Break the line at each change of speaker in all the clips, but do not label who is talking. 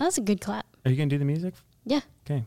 That's a good clap.
Are you gonna do the music?
Yeah.
Okay.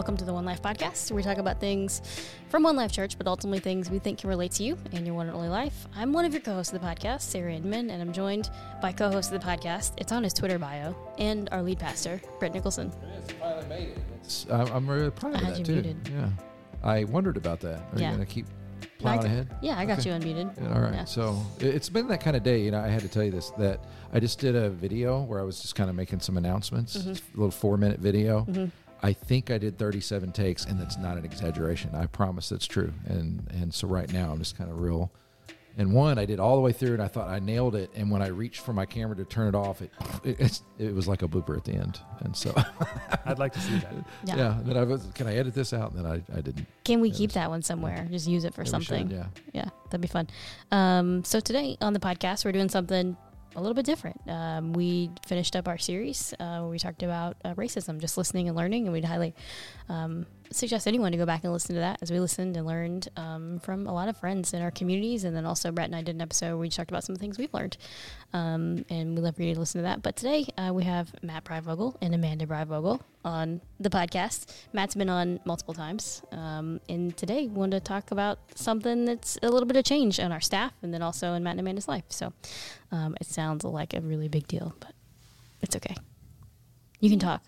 Welcome to the One Life Podcast. where We talk about things from One Life Church, but ultimately things we think can relate to you and your one and only life. I'm one of your co hosts of the podcast, Sarah Inman, and I'm joined by co host of the podcast. It's on his Twitter bio, and our lead pastor, Brett Nicholson.
It is. Finally made it. It's, I'm, I'm really proud
I
of
had
that
you
too.
muted.
Yeah, I wondered about that. Are
Yeah.
you gonna keep plowing ahead?
Yeah, I got
Okay.
you unmuted.
Yeah, All right.
Yeah.
So it- it's been that kind of day. You know, I had to tell you this that I just did a video where I was just kind of making some announcements.
Mhm.
A little four minute video.
Mhm.
I think I did 37 takes, and that's not an exaggeration. I promise that's true. And and so right now I'm just kind of real. And one I did all the way through, and I thought I nailed it. And when I reached for my camera to turn it off, it it, it's, it was like a blooper at the end. And so
I'd like to see that.
Yeah.
yeah. Then I was, can I edit this out? And then I, I didn't.
Can we
It
keep
was-
that one somewhere? Just use it for
Yeah, we should,
something.
yeah.
Yeah, that'd be fun. Um, so today on the podcast, we're doing something a little bit different. Um, we finished up our series uh, where we talked about uh, racism, just listening and learning, and we'd highly um, suggest anyone to go back and listen to that as we listened and learned um, from a lot of friends in our communities, and then also Brett and I did an episode where we talked about some things we've learned, um, and we love for you to listen to that. But today uh, we have Matt Breivogel and Amanda Breivogel on the podcast. Matt's been on multiple times, um, and today we wanted to talk about something that's a little bit of change on our staff, and then also in Matt and Amanda's life. So um, it sounds like a really big deal, but it's okay. You can talk.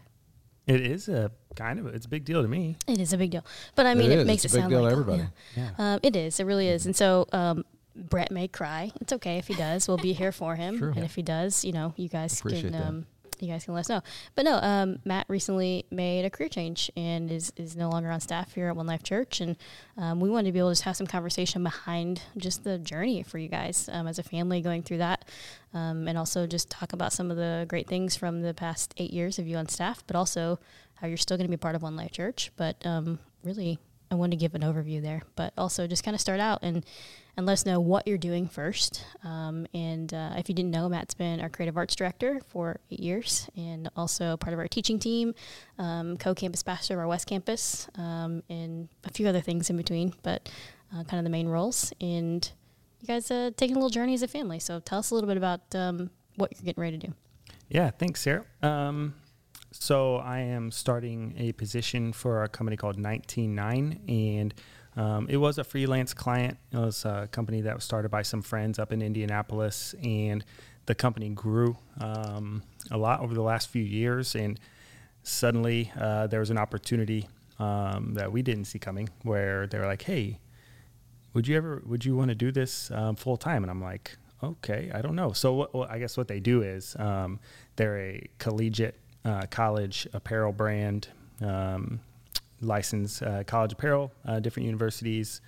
It is a kind of it's a big deal to me.
It is a big deal, but I mean, it makes
it's
it
a big
sound
deal
like
to everybody.
yeah.
Yeah.
Um, it is. It really is. And so um, Brett may cry. It's okay if he does. We'll be here for him.
Sure.
And if he does, you know, you guys
Appreciate
can um, you guys can let us know. But no, um, Matt recently made a career change and is is no longer on staff here at One Life Church. And um, we wanted to be able to just have some conversation behind just the journey for you guys um, as a family going through that, um, and also just talk about some of the great things from the past eight years of you on staff, but also how you're still going to be part of One Life Church. But um, really, I want to give an overview there, but also just kind of start out and and let us know what you're doing first. Um, and uh, if you didn't know, Matt's been our creative arts director for eight years and also part of our teaching team, um, co-campus pastor of our West Campus, um, and a few other things in between, but uh, kind of the main roles. And you guys uh, taking a little journey as a family. So tell us a little bit about um, what you're getting ready to do.
Yeah, thanks, Sarah. Um, so I am starting a position for a company called 199, and um, it was a freelance client. It was a company that was started by some friends up in Indianapolis, and the company grew um, a lot over the last few years. And suddenly uh, there was an opportunity um, that we didn't see coming, where they were like, "Hey, would you ever would you want to do this um, full time and i'm like okay i don't know so what, what i guess what they do is um, they're a collegiate uh, college apparel brand um, license uh, college apparel uh, different universities.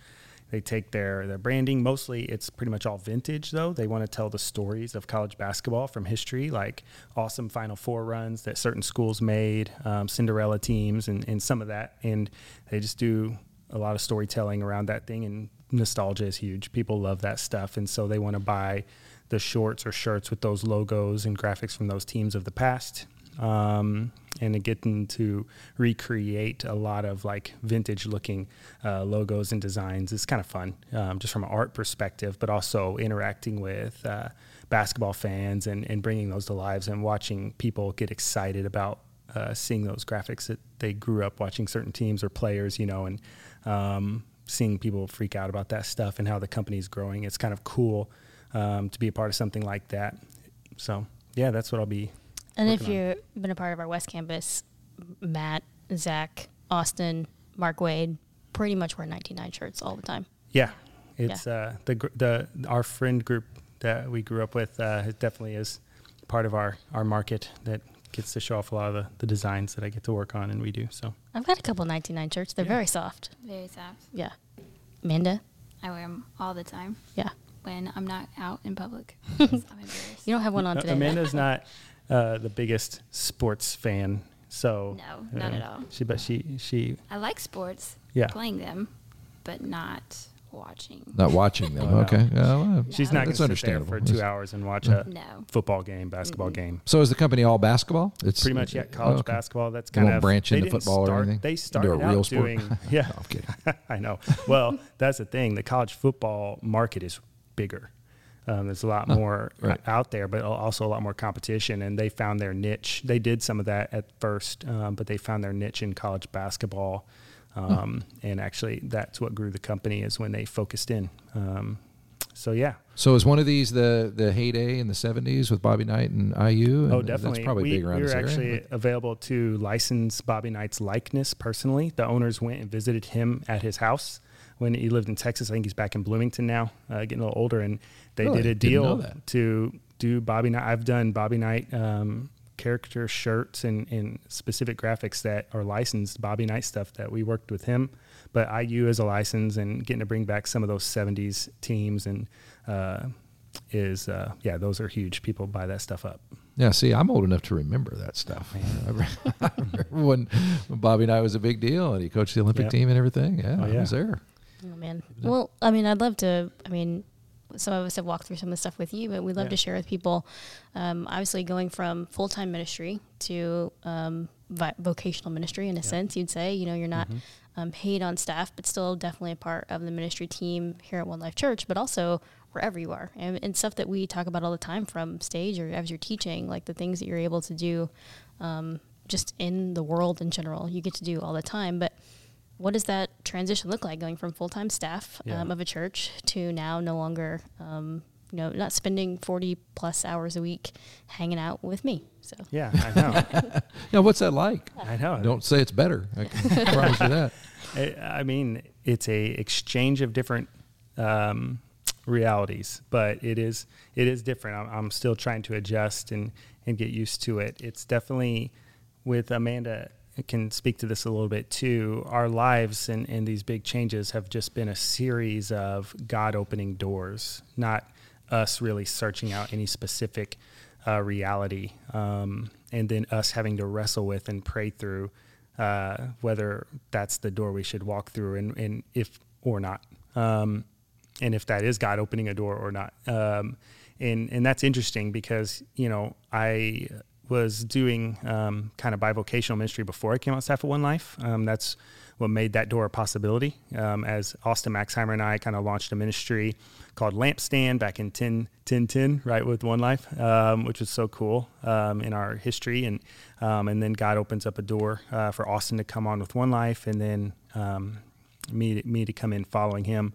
They take their their branding. Mostly it's pretty much all vintage though. They want to tell the stories of college basketball from history like awesome final four runs that certain schools made um, cinderella teams and, and some of that. And they just do a lot of storytelling around that thing and nostalgia is huge. People love that stuff. And so they want to buy the shorts or shirts with those logos and graphics from those teams of the past um, and getting to recreate a lot of like vintage looking uh, logos and designs is kind of fun um, just from an art perspective but also interacting with uh, basketball fans and, and bringing those to lives and watching people get excited about uh, seeing those graphics that they grew up watching certain teams or players, you know, and um, seeing people freak out about that stuff and how the company's growing. It's kind of cool um, to be a part of something like that. So, yeah, that's what I'll be.
And if you've been a part of our West Campus, Matt, Zach, Austin, Mark Wade, pretty much wear 99 shirts all the time.
Yeah, it's Uh, the the our friend group that we grew up with uh, it definitely is part of our our market that gets to show off a lot of the, the designs that I get to work on and we do. So
I've got a couple 99 shirts. They're
Yeah.
very soft.
Very soft.
Yeah. Amanda?
I wear them all the time
Yeah.
when I'm not out in public, I'm embarrassed.
You don't have one on today.
Amanda's not uh, the biggest sports fan, so
No, not
uh,
at all.
She but she she
I like sports,
yeah
playing them, but not watching.
Not watching them.
Oh, no.
okay. Yeah, well,
She's
No.
not going
That's
to sit there
understandable.
for two hours and watch a
No.
football game, basketball game.
So is the company all basketball? It's
Pretty much, yeah.
oh,
College
okay.
basketball. That's kind
won't
of
branch into
didn't
football or anything?
They
Into a
started
real
out
sport?
doing, yeah.
No, I'm kidding.
I know. Well, that's the thing. The college football market is bigger. Um, there's a lot more
right.
out there, but also a lot more competition. And they found their niche. They did some of that at first, um, but they found their niche in college basketball. Um, And actually, that's what grew the company is when they focused in. Um, so yeah,
So is one of these the the heyday in the '70s with Bobby Knight and IU?
Oh,
And
definitely.
That's probably
we,
big around
we were
this area.
actually available to license Bobby Knight's likeness personally. The owners went and visited him at his house when he lived in Texas. I think he's back in Bloomington now, uh, getting a little older, and they
Really?
did a deal to do Bobby Knight. I've done Bobby Knight um, character shirts and, and specific graphics that are licensed Bobby Knight stuff that we worked with him. But IU is a license and getting to bring back some of those 70s teams and uh, is uh, yeah, those are huge. People buy that stuff up.
Yeah, see, I'm old enough to remember that stuff. I I remember when, when Bobby Knight was a big deal and he coached the Olympic
Yep.
team and everything. Yeah,
Oh,
I was there.
Oh man. Well, I mean, I'd love to. I mean, some of us have walked through some of the stuff with you, but we'd love
Yeah.
to share with people. Um, obviously, going from full time ministry to um, vi- vocational ministry, in a sense, you'd say. You know, you're not um, paid on staff, but still definitely a part of the ministry team here at One Life Church, but also wherever you are, and, and stuff that we talk about all the time from stage or as you're teaching, like the things that you're able to do. Um, just in the world in general, you get to do all the time, but what does that transition look like going from full-time staff
Yeah.
um, of a church to now no longer um, you know not spending 40 plus hours a week hanging out with me so
Yeah, I know.
Yeah, what's that like?
I know.
Don't say it's better. I can promise you that.
I, I mean, it's a exchange of different um, realities, but it is it is different. I'm, I'm still trying to adjust and and get used to it. It's definitely with Amanda can speak to this a little bit too. Our lives and, and these big changes have just been a series of God opening doors, not us really searching out any specific uh, reality, um, and then us having to wrestle with and pray through uh, whether that's the door we should walk through and, and if or not. Um, and if that is God opening a door or not. Um, and, and that's interesting because, you know, I was doing um, kind of bivocational ministry before I came on staff at One Life. Um, that's what made that door a possibility. Um, as Austin Maxheimer and I kind of launched a ministry called Lampstand back in 10, 10, 10 right, with One Life, um, which was so cool um, in our history. And, um, and then God opens up a door uh, for Austin to come on with One Life and then me, me to come in following him.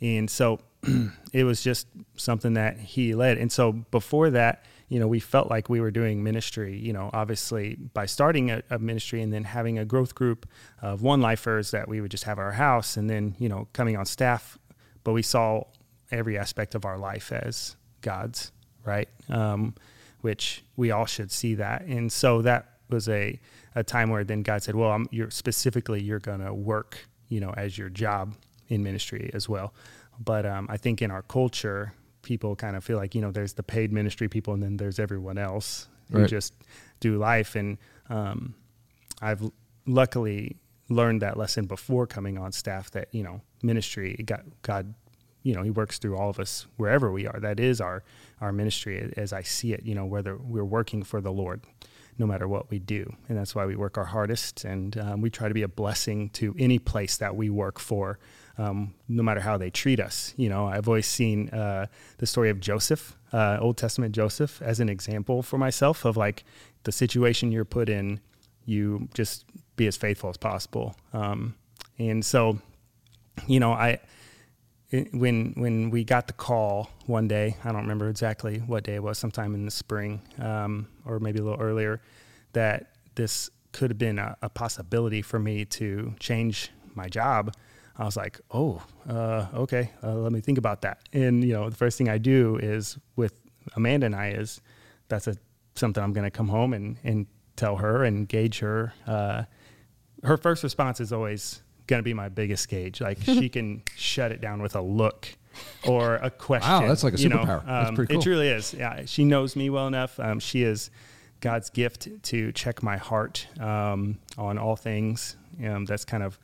And so it was just something that he led. And so before that, you know, we felt like we were doing ministry, you know, obviously by starting a, a ministry and then having a growth group of one lifers that we would just have our house and then, you know, coming on staff. But we saw every aspect of our life as God's, right? Um, which we all should see that. And so that was a, a time where then God said, well, I'm, you're specifically, you're going to work, you know, as your job in ministry as well. But um, I think in our culture, people kind of feel like, you know, there's the paid ministry people and then there's everyone else who
Right.
just do life. And um, I've luckily learned that lesson before coming on staff that, you know, ministry, God, God, you know, he works through all of us wherever we are. That is our, our ministry as I see it, you know, whether we're working for the Lord no matter what we do. And that's why we work our hardest. And um, we try to be a blessing to any place that we work for, um, no matter how they treat us. You know, I've always seen uh, the story of Joseph, uh, Old Testament Joseph, as an example for myself of like the situation you're put in, you just be as faithful as possible. Um, and so, you know, I, when when we got the call one day, I don't remember exactly what day it was, sometime in the spring, um, or maybe a little earlier, that this could have been a, a possibility for me to change my job. I was like, oh, uh, okay, uh, let me think about that. And you know, the first thing I do is with Amanda and I is that's a something I'm going to come home and and tell her and gauge her. Uh, her first response is always going to be my biggest gauge. Like she can shut it down with a look or a question.
Wow, that's like a
you know.
superpower. That's
Um,
pretty cool.
It truly is. Yeah, she knows me well enough. Um, she is God's gift to check my heart um, on all things. Um, that's kind of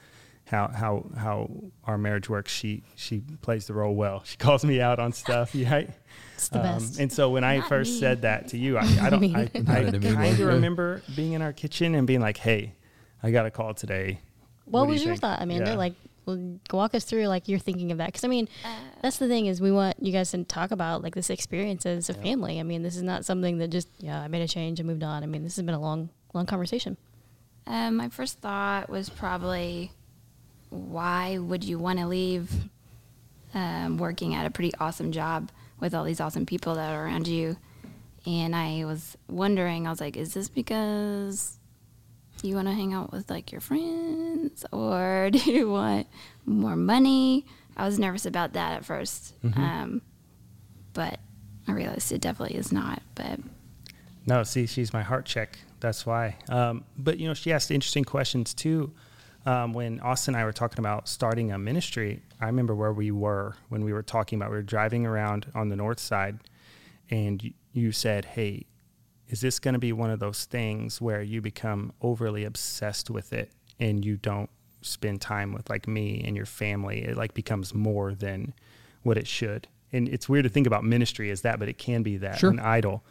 how how how our marriage works. She she plays the role well. She calls me out on stuff, right?
It's the best.
Um, And so when I
Not
first
me.
said that to you, I, I don't. I,
Not
I
in
kind of remember being in our kitchen and being like, "Hey, I got a call today."
what,
do you
was your
think?"
thought, Amanda?
Yeah.
Like, well, walk us through like you're thinking of that because I mean, that's the thing is we want you guys to talk about like this experience as a family. I mean, this is not something that just yeah I made a change and moved on. I mean, this has been a long long conversation.
Um, my first thought was probably, why would you want to leave um, working at a pretty awesome job with all these awesome people that are around you? And I was wondering, I was like, is this because you want to hang out with like your friends, or do you want more money? I was nervous about that at 1st um, but I realized it definitely is not. But
No, see, she's my heart check. That's why. Um, but you know, she asked interesting questions too. Um, when Austin and I were talking about starting a ministry, I remember where we were when we were talking about. We were driving around on the north side, and you, said, "Hey, is this going to be one of those things where you become overly obsessed with it and you don't spend time with like me and your family? It like becomes more than what it should." And it's weird to think about ministry as that, but it can be that
Sure.
an idol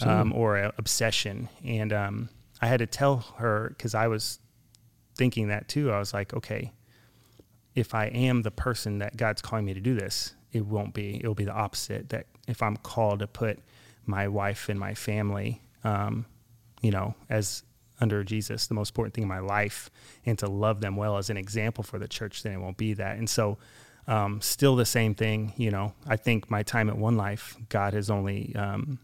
um, or a obsession. And um, I had to tell her because I was thinking that too. I was like, okay, if I am the person that God's calling me to do this, it won't be. It'll be the opposite. That if I'm called to put my wife and my family, um, you know, as under Jesus, the most important thing in my life, and to love them well as an example for the church, then it won't be that. And so, um, still the same thing. You know, I think my time at One Life, God has only um,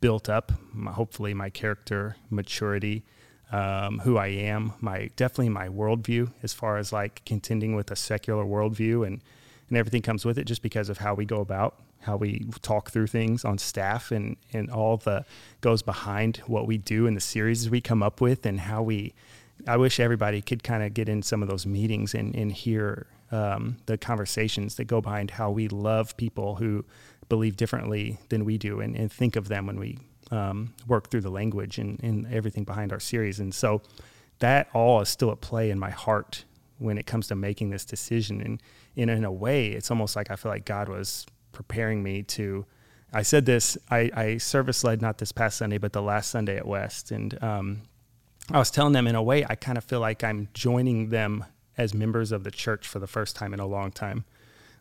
built up, my, hopefully, my character maturity, um, who I am, my definitely my worldview as far as like contending with a secular worldview and and everything comes with it just because of how we go about how we talk through things on staff and and all the goes behind what we do and the series we come up with and how we I wish everybody could kind of get in some of those meetings and, and hear um, the conversations that go behind how we love people who believe differently than we do and, and think of them when we um, work through the language and, and everything behind our series. And so that all is still at play in my heart when it comes to making this decision. And, in a way, it's almost like I feel like God was preparing me to. I said this, I, I service led not this past Sunday, but the last Sunday at West. And um, I was telling them in a way, I kind of feel like I'm joining them as members of the church for the first time in a long time.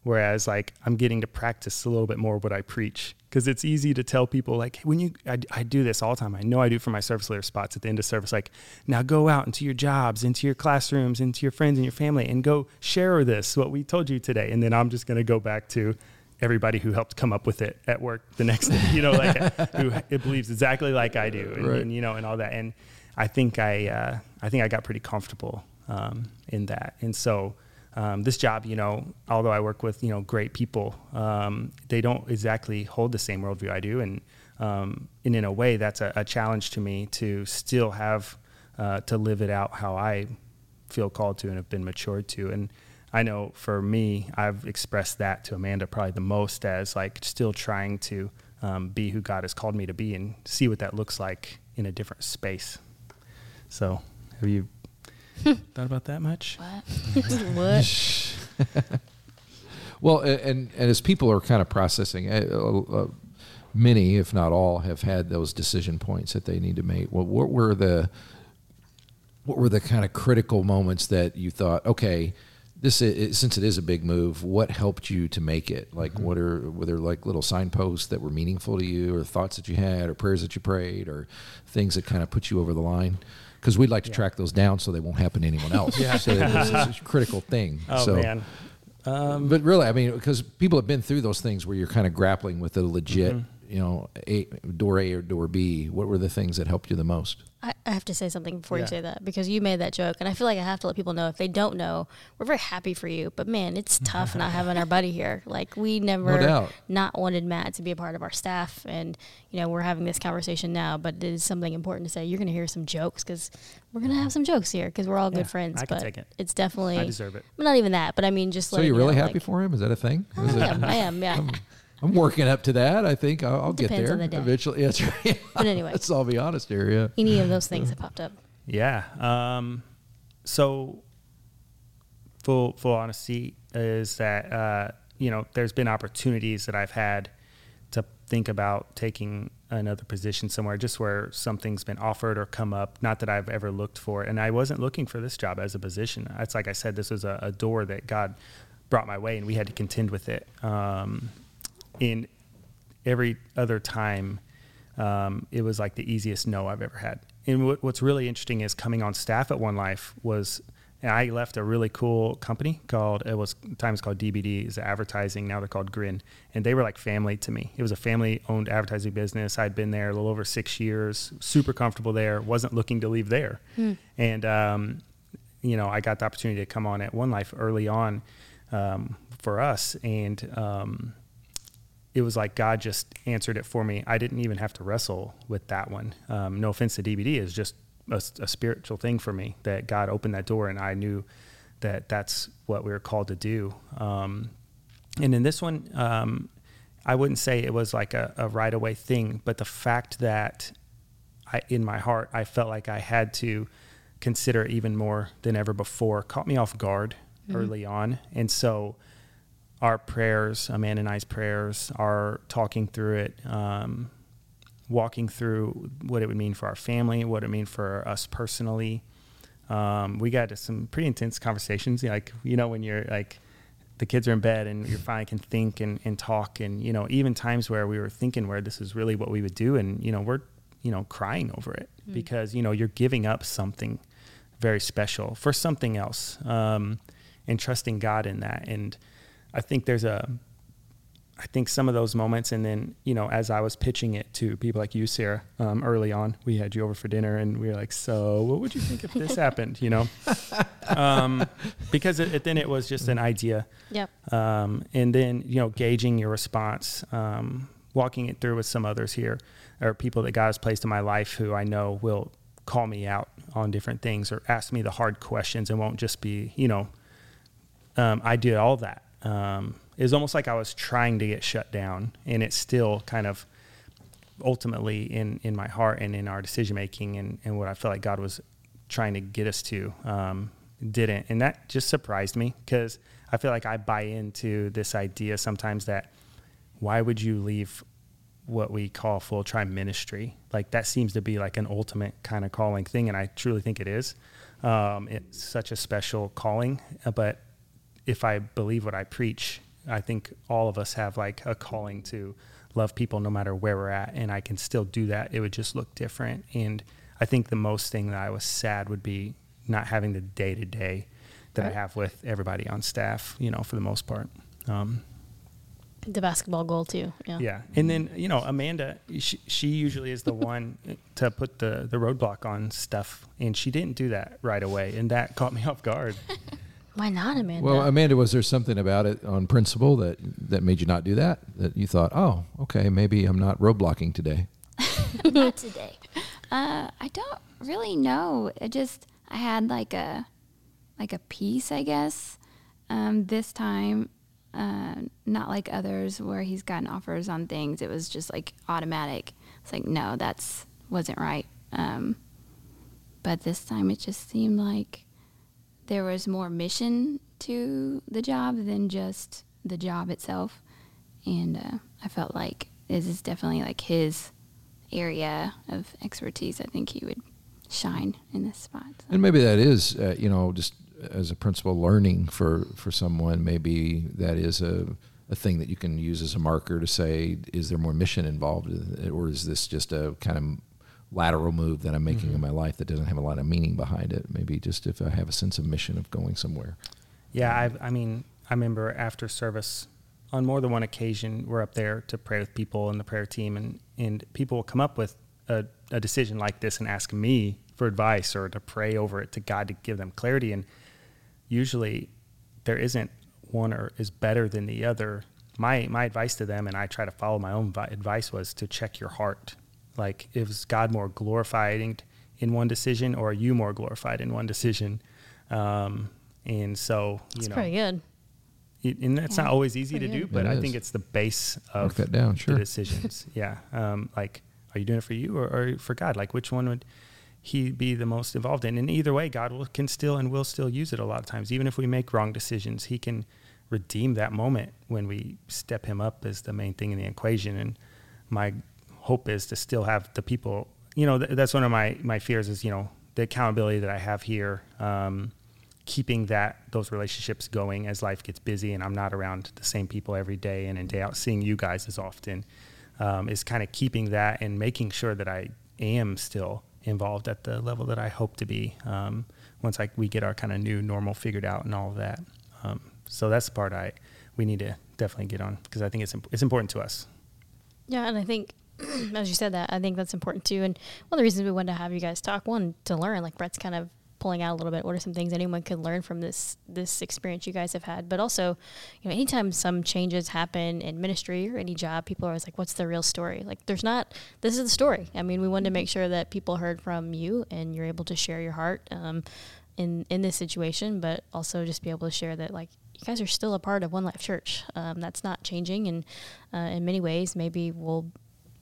Whereas, like, I'm getting to practice a little bit more what I preach because it's easy to tell people, like, when you, I, I do this all the time. I know I do for my service leader spots at the end of service, like, now go out into your jobs, into your classrooms, into your friends and your family, and go share this, what we told you today. And then I'm just going to go back to everybody who helped come up with it at work the next day, you know, like, who it believes exactly like I do, and,
Right.
and, you know, and all that. And I think I, uh, I think I got pretty comfortable um, in that. And so, um, this job, you know, although I work with you know great people, um, they don't exactly hold the same worldview I do, and um, and in a way, that's a, a challenge to me to still have uh, to live it out how I feel called to and have been matured to. And I know for me, I've expressed that to Amanda probably the most as like still trying to um, be who God has called me to be and see what that looks like in a different space. So, have you thought about that much?
what?
what? Well, and and as people are kind of processing, uh, uh, many, if not all, have had those decision points that they need to make. Well, what were the what were the kind of critical moments that you thought, okay, this is, since it is a big move, what helped you to make it? Like, what are were there like little signposts that were meaningful to you, or thoughts that you had, or prayers that you prayed, or things that kind of put you over the line? Because we'd like to
Yeah.
track those down so they won't happen to anyone else.
Yeah.
So it's a critical thing.
Oh
so,
man. Um,
but really, I mean, because people have been through those things where you're kind of grappling with a legit,
Mm-hmm.
You know, a, door A or door B. What were the things that helped you the most?
I, I have to say something before
Yeah.
you say that because you made that joke, and I feel like I have to let people know if they don't know, we're very happy for you. But man, it's tough not having our buddy here. Like we never
doubt.
not wanted Matt to be a part of our staff, and you know we're having this conversation now, but it is something important to say. You're going to hear some jokes because we're going to have some jokes here because we're all
Yeah,
good friends.
I can
but
take it.
it's definitely
I deserve it.
well, not even that, but I mean just.
So you're
you
really
know,
happy
like,
for him? Is that a thing? Is
I
it-
am. I am. Yeah.
I'm working up to that. I think I'll, I'll get there
on the day.
eventually. That's right.
But anyway.
let's all be honest here. Yeah.
Any of those things that popped up.
Yeah. Um, so full full honesty is that uh, you know there's been opportunities that I've had to think about taking another position somewhere just where something's been offered or come up not that i've ever looked for and i wasn't looking for this job as a position it's like i said this was a, a door that god brought my way and we had to contend with it um, in every other time um, it was like the easiest no i've ever had and what, what's really interesting is coming on staff at one life was and I left a really cool company called it was times called DBD is advertising now they're called Grin and they were like family to me. It was a family owned advertising business. I'd been there a little over six years, super comfortable there. wasn't looking to leave there, hmm. and um, you know I got the opportunity to come on at One Life early on um, for us, and um, it was like God just answered it for me. I didn't even have to wrestle with that one. Um, no offense to DBD, is just a, a, spiritual thing for me that God opened that door and I knew that that's what we were called to do. Um, and in this one, um, I wouldn't say it was like a, a right away thing, but the fact that I, in my heart, I felt like I had to consider even more than ever before caught me off guard mm-hmm. early on. And so our prayers, Amanda and I's prayers, are talking through it, um, walking through what it would mean for our family, what it mean for us personally. Um, we got to some pretty intense conversations. Like you know, when you're like the kids are in bed and you finally can think and, and talk, and you know, even times where we were thinking where this is really what we would do, and you know, we're you know crying over it mm. because you know you're giving up something very special for something else, um, and trusting God in that. And I think there's a I think some of those moments, and then you know, as I was pitching it to people like you, Sarah, um, early on, we had you over for dinner, and we were like, "So, what would you think if this happened?" You know, um, because it, it, then it was just an idea.
Yep.
Um, and then you know, gauging your response, um, walking it through with some others here, or people that God has placed in my life who I know will call me out on different things or ask me the hard questions, and won't just be, you know, um, I did all that. Um, it was almost like I was trying to get shut down, and it's still kind of ultimately in in my heart and in our decision making and, and what I felt like God was trying to get us to um, didn't, and that just surprised me because I feel like I buy into this idea sometimes that why would you leave what we call full time ministry? Like that seems to be like an ultimate kind of calling thing, and I truly think it is. Um, it's such a special calling, but if I believe what I preach, I think all of us have like a calling to love people no matter where we're at, and I can still do that. It would just look different. And I think the most thing that I was sad would be not having the day to day that right. I have with everybody on staff. You know, for the most part. Um,
the basketball goal too. Yeah.
Yeah, and then you know Amanda, she, she usually is the one to put the the roadblock on stuff, and she didn't do that right away, and that caught me off guard.
Why not, Amanda?
Well, Amanda, was there something about it on principle that that made you not do that? That you thought, oh, okay, maybe I'm not roadblocking today.
not today. Uh, I don't really know. It just I had like a like a peace, I guess. Um, this time, uh, not like others where he's gotten offers on things. It was just like automatic. It's like no, that's wasn't right. Um, but this time, it just seemed like there was more mission to the job than just the job itself. And uh, I felt like this is definitely like his area of expertise. I think he would shine in this spot. So.
And maybe that is, uh, you know, just as a principle learning for, for someone, maybe that is a, a thing that you can use as a marker to say, is there more mission involved? Or is this just a kind of lateral move that I'm making mm-hmm. in my life that doesn't have a lot of meaning behind it. Maybe just if I have a sense of mission of going somewhere.
Yeah, I've, I mean, I remember after service, on more than one occasion, we're up there to pray with people in the prayer team, and, and people will come up with a, a decision like this and ask me for advice or to pray over it to God to give them clarity. And usually there isn't one or is better than the other. My, my advice to them, and I try to follow my own advice, was to check your heart like, is God more glorified in one decision, or are you more glorified in one decision? Um, and so, you
that's
know,
pretty good.
It, and that's yeah, not always easy to do, but I think it's the base of
Work that down, sure.
the decisions. yeah. Um, like, are you doing it for you or, or, for God? Like, which one would he be the most involved in. And either way, God will, can still and will still use it a lot of times. Even if we make wrong decisions, he can redeem that moment when we step him up as the main thing in the equation. And my hope is to still have the people, you know, th- that's one of my, my fears is, you know, the accountability that I have here, um, keeping that, those relationships going as life gets busy and I'm not around the same people every day in and day out, seeing you guys as often, um, is kind of keeping that and making sure that I am still involved at the level that I hope to be um, once I, we get our kind of new normal figured out and all of that. Um, so that's the part I we need to definitely get on because I think it's imp- it's important to us.
Yeah, and I think as you said that, I think that's important too. And one of the reasons we wanted to have you guys talk, one to learn, like Brett's kind of pulling out a little bit. What are some things anyone could learn from this this experience you guys have had? But also, you know, anytime some changes happen in ministry or any job, people are always like, "What's the real story?" Like, there's not. This is the story. I mean, we wanted to make sure that people heard from you and you're able to share your heart um, in in this situation, but also just be able to share that like you guys are still a part of One Life Church. Um, that's not changing, and uh, in many ways, maybe we'll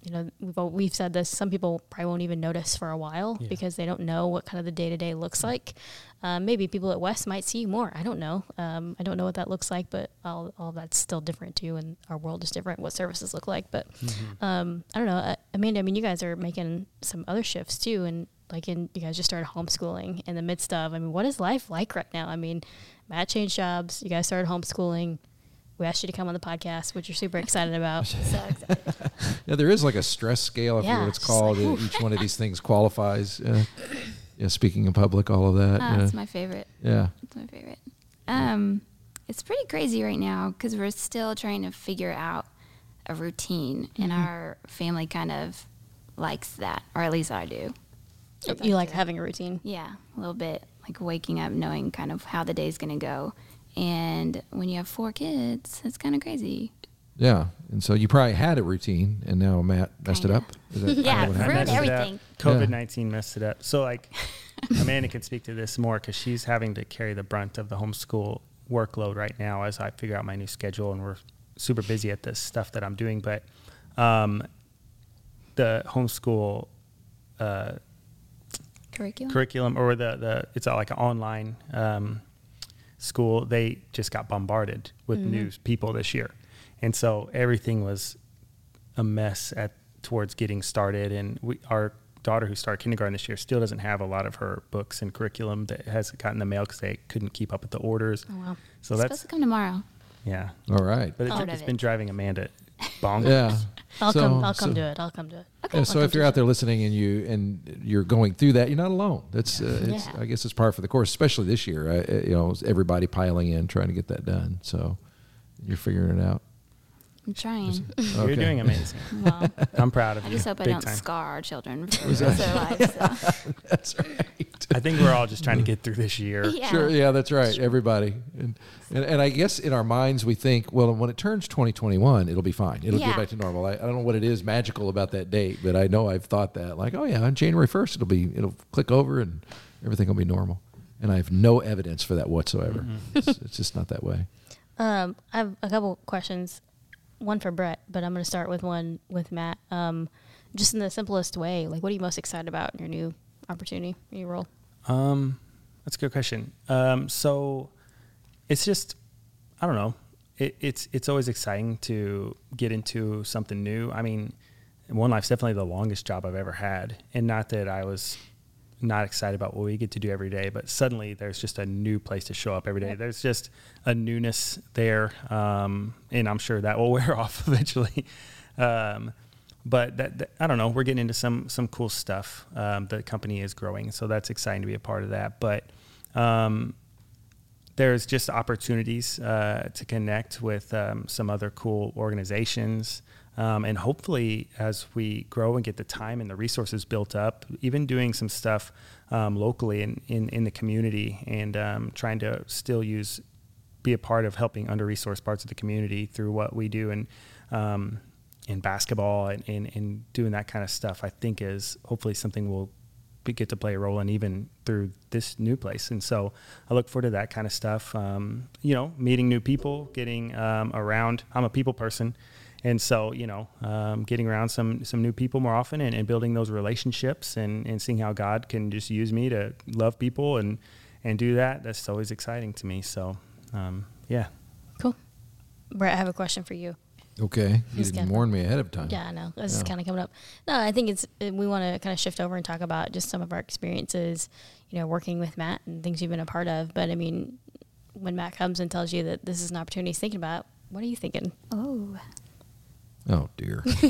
you know, we've we've said this. Some people probably won't even notice for a while yeah. because they don't know what kind of the day to day looks like. Um, maybe people at West might see more. I don't know. Um, I don't know what that looks like, but all all that's still different too, and our world is different. What services look like, but mm-hmm. um, I don't know. Uh, Amanda, I mean, you guys are making some other shifts too, and like in you guys just started homeschooling in the midst of. I mean, what is life like right now? I mean, Matt changed jobs. You guys started homeschooling we asked you to come on the podcast, which you're super excited about. so excited.
Yeah, there is like a stress scale. I yeah, forget what it's called. Like, each one of these things qualifies. Uh, yeah, speaking in public, all of that.
Oh, That's my favorite.
Yeah,
it's my favorite. Um, it's pretty crazy right now because we're still trying to figure out a routine, mm-hmm. and our family kind of likes that, or at least I do.
You like having a routine?
Yeah, a little bit. Like waking up, knowing kind of how the day's going to go and when you have four kids, it's kind of crazy.
Yeah, and so you probably had a routine, and now Matt messed
kinda.
it
up. yeah, ruined everything.
COVID nineteen yeah. messed it up. So like, Amanda can speak to this more because she's having to carry the brunt of the homeschool workload right now as I figure out my new schedule, and we're super busy at this stuff that I'm doing. But um, the homeschool uh,
curriculum,
curriculum, or the the it's like an online. Um, school, they just got bombarded with mm-hmm. new people this year. And so everything was a mess at towards getting started. And we, our daughter who started kindergarten this year still doesn't have a lot of her books and curriculum that has gotten the mail because they couldn't keep up with the orders.
Oh, wow. So it's that's supposed to come tomorrow.
Yeah.
All right.
But it, has been driving Amanda bonkers.
Yeah.
I'll so, come. I'll come so, to it. I'll come to it.
Okay. Yeah, so if you're out there listening and you and you're going through that, you're not alone. That's uh, it's, yeah. I guess it's par for the course, especially this year. Uh, you know, everybody piling in trying to get that done. So you're figuring it out.
I'm trying.
Okay. You're doing amazing. Well, I'm proud of
I
you.
I just hope I don't time. scar our children for the their lives.
So. That's right.
I think we're all just trying to get through this year.
Yeah. Sure. Yeah, that's right. Everybody. And, and, and I guess in our minds we think, well, when it turns 2021, it'll be fine. It'll yeah. get back to normal. I, I don't know what it is magical about that date, but I know I've thought that. Like, oh yeah, on January 1st, it'll be it'll click over and everything will be normal. And I have no evidence for that whatsoever. Mm-hmm. it's, it's just not that way.
Um, I have a couple questions one for Brett, but I'm going to start with one with Matt. Um, just in the simplest way, like what are you most excited about in your new opportunity, your role?
Um, that's a good question. Um, so it's just, I don't know. It, it's it's always exciting to get into something new. I mean, One Life's definitely the longest job I've ever had, and not that I was not excited about what we get to do every day, but suddenly there's just a new place to show up every day. There's just a newness there, um, and I'm sure that will wear off eventually. Um, but that, that, I don't know. We're getting into some some cool stuff. Um, the company is growing, so that's exciting to be a part of that. But um, there's just opportunities uh, to connect with um, some other cool organizations. Um, and hopefully, as we grow and get the time and the resources built up, even doing some stuff um, locally in, in, in, the community and um, trying to still use, be a part of helping under resourced parts of the community through what we do and um, in basketball and, and, and doing that kind of stuff, I think is hopefully something we'll get to play a role in even through this new place. And so I look forward to that kind of stuff. Um, you know, meeting new people, getting um, around. I'm a people person and so you know um, getting around some some new people more often and, and building those relationships and, and seeing how god can just use me to love people and and do that that's always exciting to me so um, yeah
Cool. Brett, I have a question for you.
Okay, you
He's
didn't warn me ahead of time.
Yeah, I know. This is kind of coming up. No, I think it's uh, we want to kind of shift over and talk about just some of our experiences, you know, working with Matt and things you've been a part of. But I mean, when Matt comes and tells you that this is an opportunity he's thinking about, what are you thinking?
Oh,
Oh dear.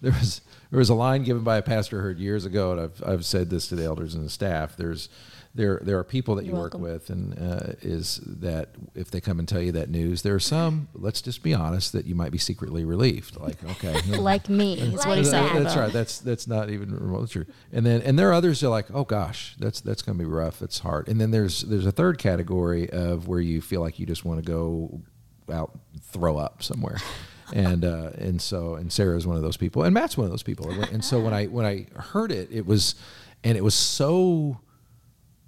there was there was a line given by a pastor I heard years ago, and I've I've said this to the elders and the staff. There's there there are people that you
You're
work
welcome.
with, and uh, is that if they come and tell you that news, there are some. Let's just be honest that you might be secretly relieved. Like okay,
Like me, is what
that-
talking
that's right. That's that's not even remotely true. And then and there are others that are like, oh gosh, that's that's going to be rough. It's hard. And then there's there's a third category of where you feel like you just want to go out throw up somewhere. And uh, and so and Sarah's one of those people, and Matt's one of those people. And so when I when I heard it, it was, and it was so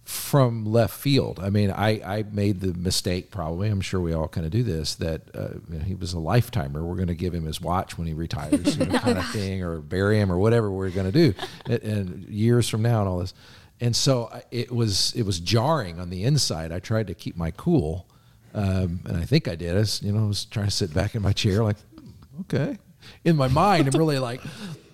from left field. I mean, I, I made the mistake probably. I'm sure we all kind of do this. That uh, you know, he was a lifetimer. We're going to give him his watch when he retires, you know, kind of thing, or bury him, or whatever we're going to do, and, and years from now, and all this. And so it was it was jarring on the inside. I tried to keep my cool, um, and I think I did. I was, you know, I was trying to sit back in my chair, like, okay. In my mind, I'm really like,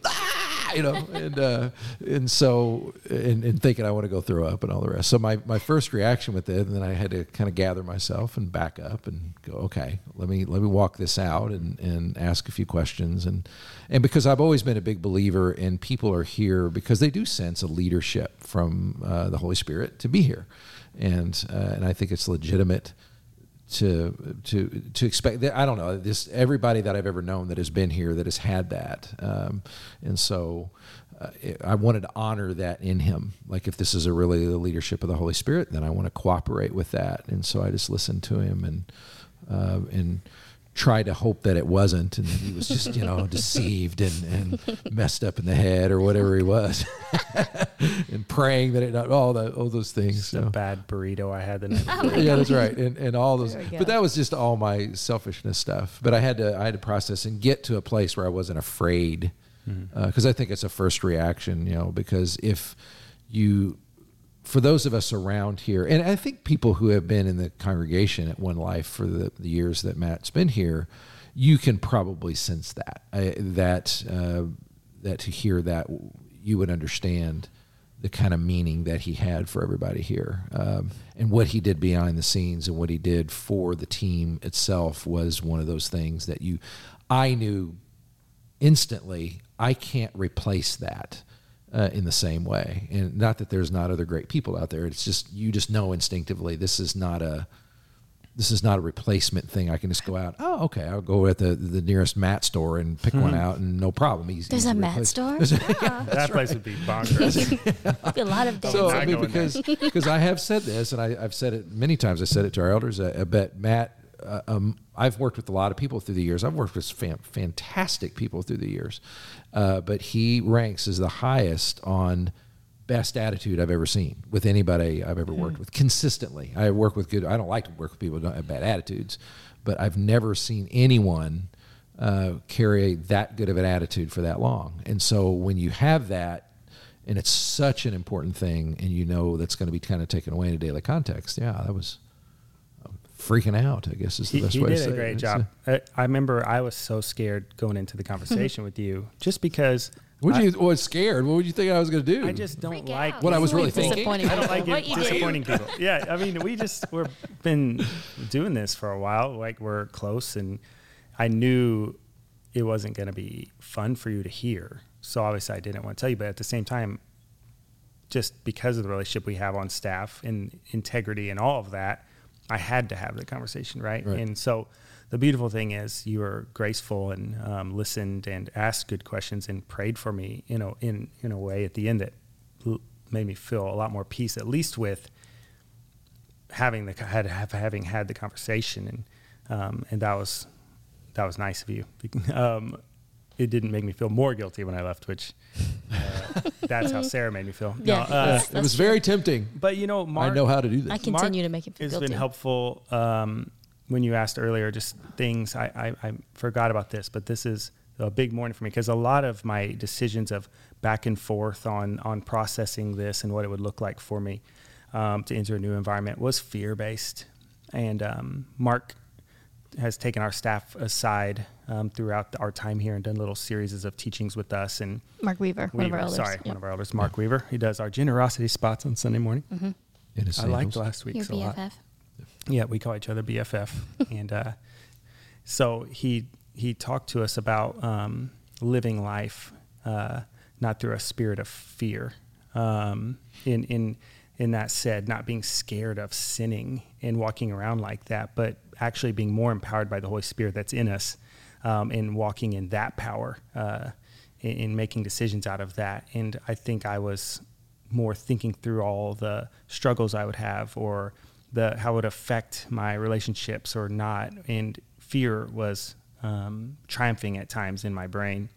ah, you know, and uh, and so and, and thinking I want to go throw up and all the rest. So my, my first reaction with it, and then I had to kind of gather myself and back up and go, okay, let me let me walk this out and, and ask a few questions and and because I've always been a big believer and people are here because they do sense a leadership from uh, the Holy Spirit to be here, and uh, and I think it's legitimate to to to expect that I don't know this everybody that I've ever known that has been here that has had that um, and so uh, it- I wanted to honor that in him. Like if this is a really the leadership of the Holy Spirit then I want to cooperate with that. And so I just listened to him and uh, and try to hope that it wasn't and he was just you know deceived and, and messed up in the head or whatever he was and praying that it not all that all those things
Just
so
a bad burrito I had the night oh before.
yeah, that's right, and and all those.
There we go.
But that was just all my selfishness stuff. But I had to I had to process and get to a place where I wasn't afraid, mm-hmm. uh, because I think it's a first reaction, you know. Because if you, for those of us around here, and I think people who have been in the congregation at One Life for the, the years that Matt's been here, you can probably sense that I, that uh, that to hear that you would understand the kind of meaning that he had for everybody here um, and what he did behind the scenes and what he did for the team itself was one of those things that you i knew instantly i can't replace that uh, in the same way and not that there's not other great people out there it's just you just know instinctively this is not a this is not a replacement thing. I can just go out. Oh, okay. I'll go at the the nearest mat store and pick one hmm. out, and no problem. Easy.
There's
easy
a
to
mat
replace.
store?
that place would be bonkers.
be a lot of days.
So I mean, because because I have said this, and I, I've said it many times. I said it to our elders. I, I bet Matt. Uh, um, I've worked with a lot of people through the years. I've worked with fan, fantastic people through the years, uh, but he ranks as the highest on best attitude I've ever seen with anybody I've ever worked with consistently. I work with good. I don't like to work with people who don't have bad attitudes, but I've never seen anyone uh, carry that good of an attitude for that long. And so when you have that, and it's such an important thing, and you know that's going to be kind of taken away in a daily context. Yeah, that was freaking out. I guess is the
he,
best
he
way to
did
say
a great
it.
job. I, I remember I was so scared going into the conversation with you, just because
Would
I,
you was scared? What would you think I was going to do?
I just don't
Freak
like
out.
What I was
Really
really thinking.
I don't like it,
you do.
disappointing people. Yeah, I mean, we just we've been doing this for a while. Like we're close, and I knew it wasn't going to be fun for you to hear. So obviously, I didn't want to tell you. But at the same time, just because of the relationship we have on staff and integrity and all of that, I had to have the conversation, right?
Right.
And so. The beautiful thing is you were graceful and um, listened and asked good questions and prayed for me, you know, in in a way at the end that made me feel a lot more peace, at least with having the had have, having had the conversation, and um, and that was that was nice of you. Um, it didn't make me feel more guilty when I left, which uh, that's how Sarah made me feel. No,
Yeah.
uh,
That's-
it was very tempting.
but you know, Mark,
I know how to do this.
I continue to make him feel
has been helpful um, when you asked earlier, just things I, I, I forgot about this, but this is a big morning for me because a lot of my decisions of back and forth on on processing this and what it would look like for me um, to enter a new environment was fear based. And um, Mark has taken our staff aside um, throughout our time here and done little series of teachings with us. And
Mark Weaver, one of our elders.
sorry,
Yep.
one of our elders, Mark Weaver. He does our generosity spots on Sunday morning.
Mm-hmm.
In his
I liked
sandals.
last
Your
week's a lot. Yeah, we call each other BFF, and uh, so he he talked to us about um, living life uh, not through a spirit of fear. Um, in in in that said, not being scared of sinning and walking around like that, but actually being more empowered by the Holy Spirit that's in us, um, and walking in that power, uh, in, in making decisions out of that. And I think I was more thinking through all the struggles I would have or the how it would affect my relationships or not. And fear was um, triumphing at times in my brain.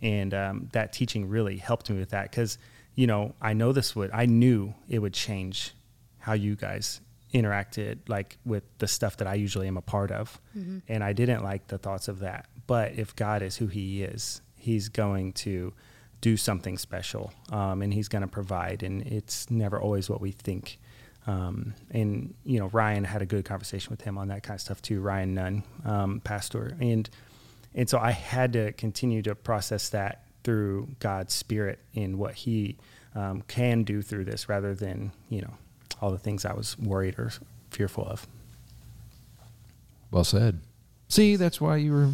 And um, that teaching really helped me with that because, you know, I know this would, I knew it would change how you guys interacted like with the stuff that I usually am a part of. And I didn't like the thoughts of that. But if God is who he is, he's going to do something special um, and he's going to provide. And it's never always what we think. Um, and, you know, Ryan had a good conversation with him on that kind of stuff too. Ryan Nunn, um, pastor. And, and so I had to continue to process that through God's spirit in what he um, can do through this rather than, you know, all the things I was worried or fearful of.
Well said. See, that's why you were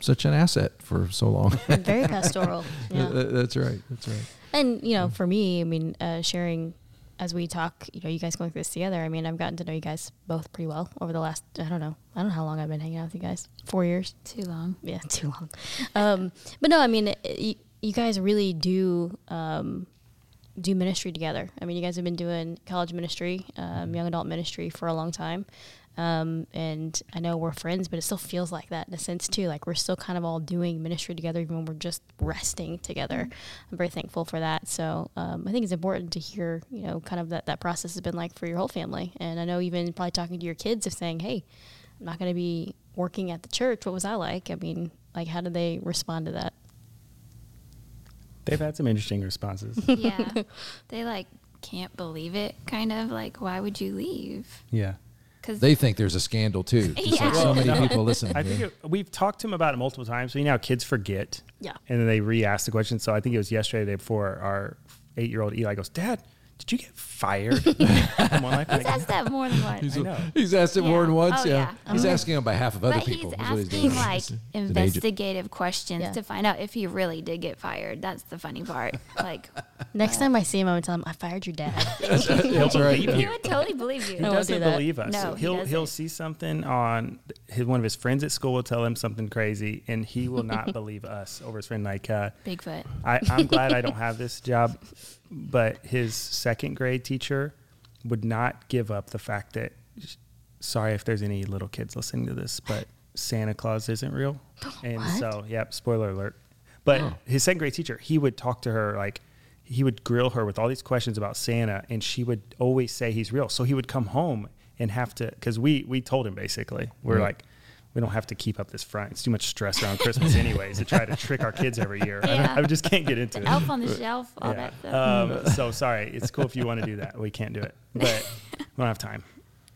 such an asset for so long.
Very pastoral. Yeah.
That's right. That's right.
And you know, for me, I mean, uh, sharing as we talk, you know, you guys going through this together. I mean, I've gotten to know you guys both pretty well over the last. I don't know. I don't know how long I've been hanging out with you guys. Four years.
Too long.
Yeah, too long. Um, but no, I mean, it, you, you guys really do um, do ministry together. I mean, you guys have been doing college ministry, um, young adult ministry for a long time. Um, and I know we're friends, but it still feels like that in a sense too. Like we're still kind of all doing ministry together, even when we're just resting together. I'm very thankful for that. So um, I think it's important to hear, you know, kind of that that process has been like for your whole family. And I know even probably talking to your kids of saying, "Hey, I'm not going to be working at the church. What was I like? I mean, like, how did they respond to that?
They've had some interesting responses.
Yeah. they like can't believe it, kind of. Like, why would you leave?
yeah.
Because
They think there's a scandal too. Just like
Yeah.
so many people listen.
I think it, we've talked to him about it multiple times. So you know, kids forget.
Yeah.
And then they re-ask the question. So I think it was yesterday, the day before, our eight-year-old Eli goes, "Dad, did you get fired?" I'm like,
he's asked that more than once.
I know.
He's asked it more than once.
Oh,
yeah.
yeah.
He's
Um,
asking on behalf of other
But
people.
he's
is what he's
asking
doing.
like
He's an agent.
investigative questions
Yeah.
to find out if he really did get fired. That's the funny part. Like,
Next time I see him, I'm gonna tell him I fired your dad.
He'll
That's right.
believe
he
you.
would totally believe you.
He doesn't
do
believe us.
No, he
he'll he'll see something on his, one of his friends at school will tell him something crazy, and he will not believe us over his friend. Like, uh,
Bigfoot.
I, I'm glad I don't have this job, but his second grade teacher would not give up the fact that. Sorry if there's any little kids listening to this, but Santa Claus isn't real, and
What?
so yep, spoiler alert. But
Oh.
his second grade teacher, he would talk to her like he would grill her with all these questions about Santa, and she would always say he's real. So he would come home and have to because we we told him basically we're
Right.
like we don't have to keep up this front. It's too much stress around Christmas anyways to try to trick our kids every year. I,
Yeah.
I just can't get into it.
Elf on the shelf, all
Yeah.
that stuff.
Um, so sorry. It's cool if you want to do that. We can't do it, but we don't have time.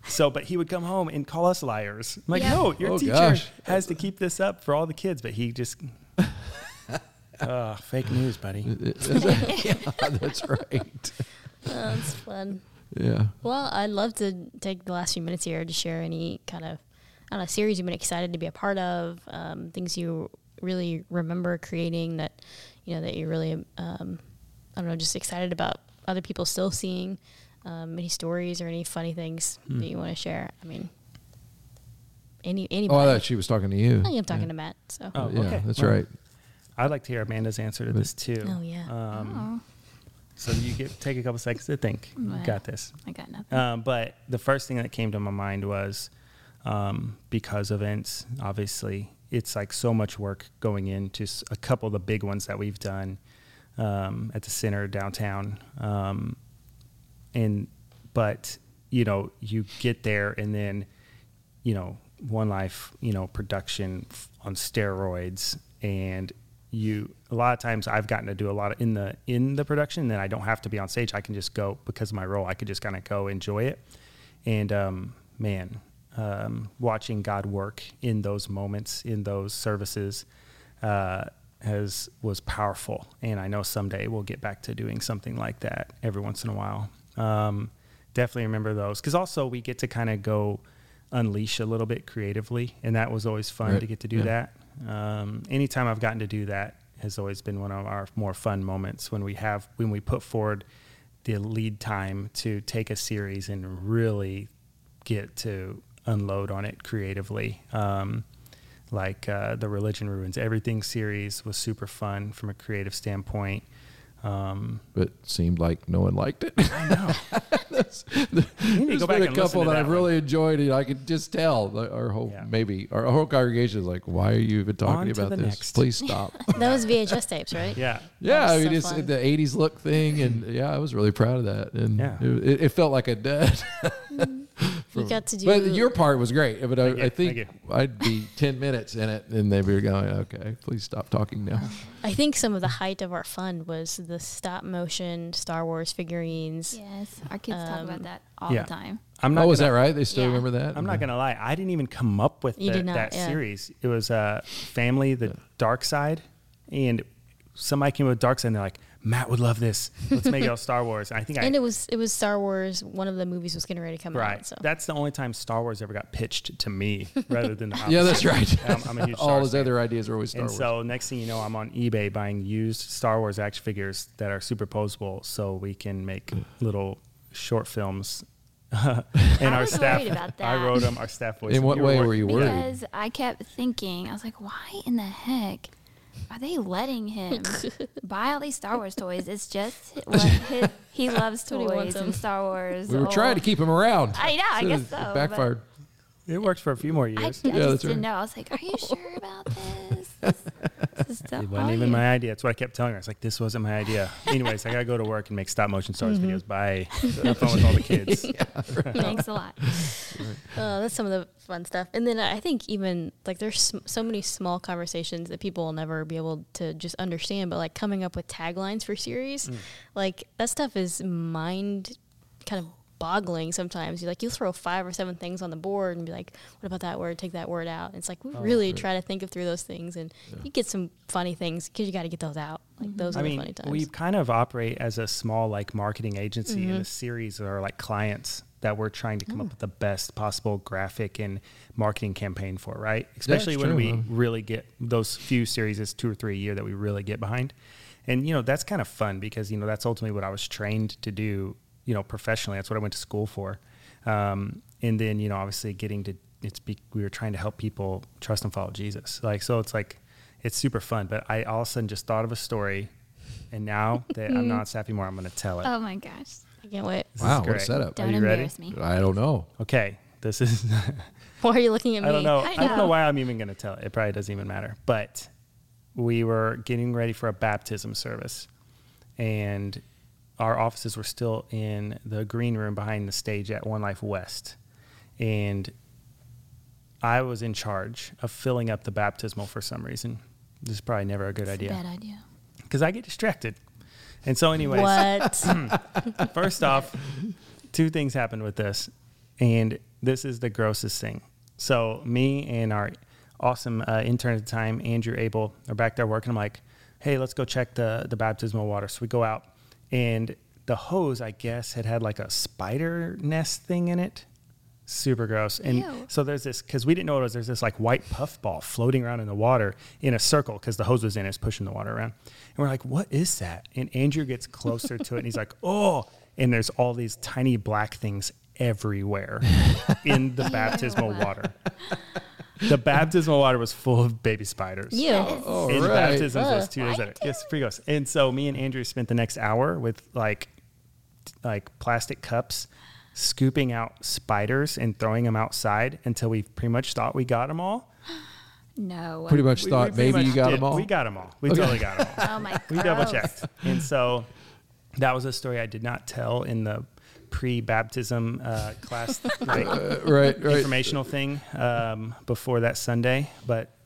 So, but he would come home and call us liars. I'm like,
Yeah.
no, your
Oh,
teacher
gosh.
has to keep this up for all the kids, but he just. Uh, fake news, buddy.
yeah, that's right.
oh, that's fun.
Yeah.
Well, I'd love to take the last few minutes here to share any kind of, I don't series you've been excited to be a part of, um, things you really remember creating that, you know, that you're really, um, I don't know, just excited about other people still seeing, um, any stories or any funny things
Hmm.
that you want to share. I mean, any
Oh,
anybody.
I thought she was talking to you.
I am talking
yeah.
to Matt. So.
Oh,
yeah,
okay.
that's
Well,
right.
I'd like to hear Amanda's answer to this too.
Oh, yeah.
Um,
oh,
So you get take a couple seconds to think. You
Right.
got this.
I got nothing.
Um, but the first thing that came to my mind was um, because events, obviously, it's like so much work going into a couple of the big ones that we've done um, at the center downtown. Um, and, but, you know, you get there and then, you know, One Life, you know, production on steroids, and you a lot of times I've gotten to do a lot of in the in the production. Then I don't have to be on stage. I can just go because of my role. I could just kind of go enjoy it, and um, man, um, watching God work in those moments in those services. Uh, has was powerful, and I know someday we'll get back to doing something like that every once in a while. Um, definitely remember those because also we get to kind of go unleash a little bit creatively, and that was always fun
Right.
to get to do
Yeah.
that. Um, anytime I've gotten to do that has always been one of our more fun moments when we have when we put forward the lead time to take a series and really get to unload on it creatively. Um, like uh, the religion ruins everything series was super fun from a creative standpoint. Um,
But seemed like no one liked it.
I know.
There's
You need to
there's
go back
been a couple that,
that
I've really enjoyed, and I could just tell our whole
Yeah.
maybe our whole congregation is like, "Why are you even talking
On
about this?
next."
Please stop."
That was VHS tapes, right?
Yeah.
yeah, I mean,
so
it's
fun.
the '80s look thing, and yeah, I was really proud of that, and
Yeah.
it, it, it felt like a dead.
You got to do.
But your part was great. But I, I think I'd be ten minutes in it, and they'd be going, "Okay, please stop talking now."
I think some of the height of our fun was the stop motion Star Wars figurines.
Yes, our kids talk
Um,
about that all
yeah.
the time.
I'm not
oh, was that right? They still
Yeah.
remember that?
I'm not gonna lie. I didn't even come up with
You
the-
did not,
that
yeah.
series. It was uh, Family, the Dark Side, and somebody came up with Dark Side. and They're like, Matt would love this. Let's make it all Star Wars. And I think I
And it was it was Star Wars. One of the movies was getting ready to come
right.
out. So
That's the only time Star Wars ever got pitched to me rather than the
Yeah, that's right.
I'm, I'm a huge Star
All
Wars
his
fan.
other ideas are always Star
and
Wars.
so next thing you know, I'm on eBay buying used Star Wars action figures that are superposable, so we can make little short films. and
I
our
was
staff,
worried about
I wrote them. Our staff voice.
In what way were you worried?
Because I kept thinking, I was like, why in the heck are they letting him buy all these Star Wars toys? It's just what his, he loves
what he
toys and. Star Wars.
we were
or-
trying to keep him around.
I know, I
So
guess
it
so,
Backfired.
It works for a few more
I, I
years.
just
that's
didn't
right.
know. I was like, are you sure about this? This, this is
It wasn't even my idea. That's what I kept telling her. I was like, this wasn't my idea. Anyways, I gotta go to work and make stop motion Star Wars videos. Bye. Have fun with all the kids.
Thanks a lot.
uh, that's some of the fun stuff. And then I think even like there's so many small conversations that people will never be able to just understand. But like coming up with taglines for series, like that stuff is mind kind of boggling sometimes. You like you throw five or seven things on the board and be like, "What about that word? Take that word out." And it's like we really try to think of through those things, and you get some funny things because you got to get those out. Like those
I
are
mean,
the funny times.
we kind of operate as a small like marketing agency,
Mm-hmm.
and the series are like clients that we're trying to come
Mm.
up with the best possible graphic and marketing campaign for, right? Especially
it's
when
true,
we
huh?
really get those few series, it's two or three a year that we really get behind, and you know that's kind of fun because you know that's ultimately what I was trained to do, you know, professionally. That's what I went to school for, um, and then you know obviously getting to it's be, we were trying to help people trust and follow Jesus, like so it's like it's super fun. But I all of a sudden just thought of a story, and now that I'm not staff anymore, I'm going to tell it.
Oh my gosh.
I can't wait.
This
Wow, what a
great.
setup.
Don't
you ready?
me.
I don't know.
Okay, this is.
Why are you looking at me?
I don't know.
I
I, don't know
know.
why I'm even going to tell it. It probably doesn't even matter. But we were getting ready for a baptism service, and our offices were still in the green room behind the stage at One Life West, and I was in charge of filling up the baptismal for some reason. This is probably never a good
It's a
idea
bad idea.
because I get distracted. And so, anyways,
What?
First off, two things happened with this, and this is the grossest thing. So, me and our awesome uh, intern at the time, Andrew Abel, are back there working. I'm like, hey, let's go check the the baptismal water. So we go out, and the hose, I guess, had had like a spider nest thing in it. Super gross. And
Ew.
so there's this because we didn't know what it was. There's this like white puff ball floating around in the water in a circle because the hose was in. It's pushing the water around, and we're like, "What is that?" And Andrew gets closer to it, and he's like, "Oh!" And there's all these tiny black things everywhere in the baptismal water. The baptismal water was full of baby spiders.
you.
All
In
right.
baptisms was
Ugh.
two days later. Yes, pretty gross. And so me and Andrew spent the next hour with like like plastic cups scooping out spiders and throwing them outside until we pretty much thought we got them all.
No.
Pretty much
We- we
thought
pretty
maybe you got
did.
them all.
We got them all. We
Okay.
totally got them all.
Oh my
we double checked. And so that was a story I did not tell in the pre-baptism uh, class, like
Uh, right, right.
informational thing um, before that Sunday. But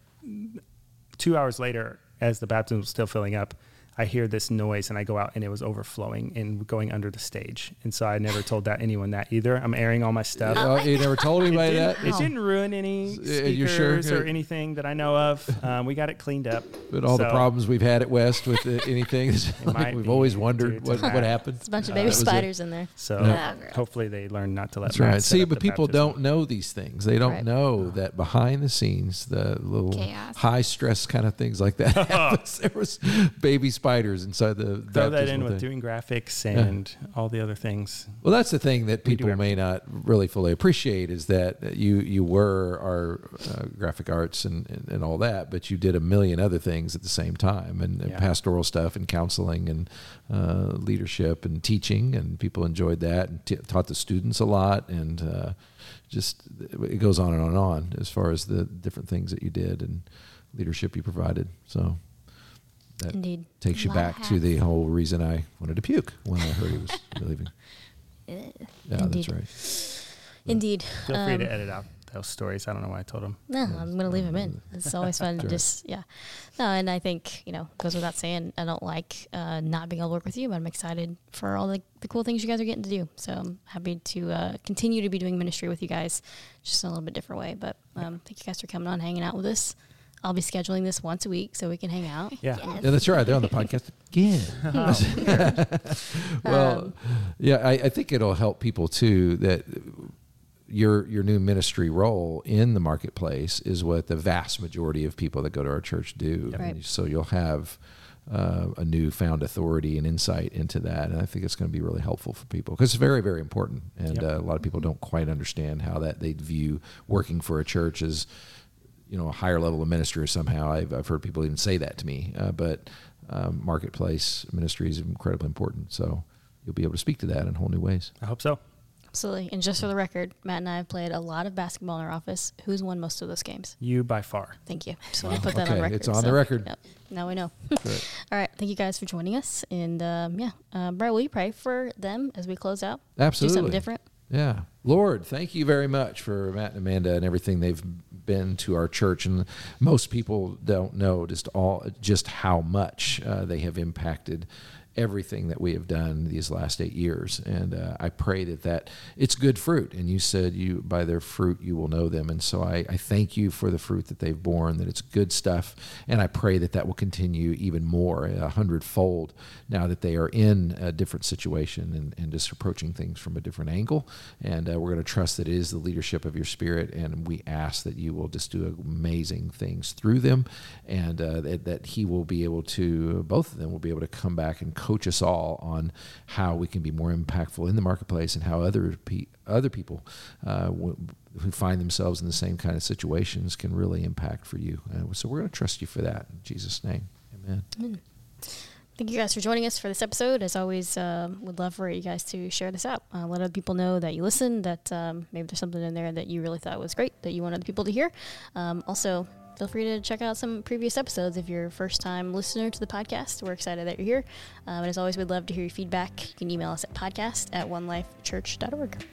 two hours later, as the baptism was still filling up, I hear this noise and I go out and it was overflowing and going under the stage. And so I never told that anyone that either. I'm airing all my stuff.
Oh, you never told anybody
didn't,
that?
it didn't ruin any
Uh, you're sure?
speakers or anything that I know of. Um, we got it cleaned up.
But all the problems we've had at West with uh, anything, like we've always wondered what, what happened.
It's a bunch of
Uh,
baby
that was it.
spiders in there.
So
Yeah. Oh,
hopefully they learn not to let
That's
Matt
right. See, but people
baptism.
don't know these things. They don't
Right.
know that behind the scenes, the little
Chaos.
high stress kind of things like that. There was baby spiders inside the
throw that in with
thing.
doing graphics and all the other things.
Well, that's the thing that people may not really fully appreciate is that you you were our uh, graphic arts and, and, and all that, but you did a million other things at the same time, and, and
Yeah.
pastoral stuff and counseling and uh, leadership and teaching, and people enjoyed that and t- taught the students a lot, and uh, just it goes on and on and on as far as the different things that you did and leadership you provided. So that
Indeed.
takes you
Lot of
back to the whole reason I wanted to puke when I heard he was leaving.
Ugh.
Yeah,
Indeed.
that's right.
Indeed.
Feel free
Um,
to edit out those stories. I don't know why I told them.
No, I'm going to leave them in. It's always fun to just, yeah. No, and I think, you know, goes without saying, I don't like uh, not being able to work with you, but I'm excited for all the, the cool things you guys are getting to do. So I'm happy to uh, continue to be doing ministry with you guys, just in a little bit different way. But um, thank you guys for coming on, hanging out with us. I'll be scheduling this once a week so we can hang out.
Yeah.
Yeah, that's right. They're on the podcast again. well,
Um,
yeah, I, I think it'll help people too that your your new ministry role in the marketplace is what the vast majority of people that go to our church do.
Right.
So you'll have uh, a newfound authority and insight into that, and I think it's going to be really helpful for people because it's very very important. And
Yep.
uh, a lot of people don't quite understand how that they view working for a church as you know a higher level of ministry somehow. I've, I've heard people even say that to me, uh, but um, marketplace ministry is incredibly important. So you'll be able to speak to that in whole new ways.
I hope so.
Absolutely. And just for the record, Matt and I have played a lot of basketball in our office. Who's won most of those games?
You by far.
Thank you. Just want to put that
Okay,
on record.
it's on the record.
Yep. Now we know.
Great.
All right. Thank you guys for joining us. And um, yeah, uh, Brian, will you pray for them as we close out?
Absolutely.
Do something different.
Yeah. Lord, thank you very much for Matt and Amanda and everything they've been to our church. And most people don't know just all just how much uh, they have impacted everything that we have done these last eight years. And uh, I pray that that it's good fruit. And you said you by their fruit you will know them. And so I, I thank you for the fruit that they've borne, that it's good stuff. And I pray that that will continue even more, a hundredfold, now that they are in a different situation and, and just approaching things from a different angle. And uh, we're going to trust that it is the leadership of your spirit. And we ask that you will just do amazing things through them and uh, that, that he will be able to, both of them will be able to come back and coach us all on how we can be more impactful in the marketplace and how other pe- other people uh, w- who find themselves in the same kind of situations can really impact for you. Uh, so we're going to trust you for that in Jesus' name. Amen.
Thank you guys for joining us for this episode. As always, um, would love for you guys to share this out. Uh, let other people know that you listened, that um, maybe there's something in there that you really thought was great, that you want other people to hear. Um, also, feel free to check out some previous episodes if you're a first time listener to the podcast. We're excited that you're here. Um, and as always, we'd love to hear your feedback. You can email us at podcast at onelifechurch.org.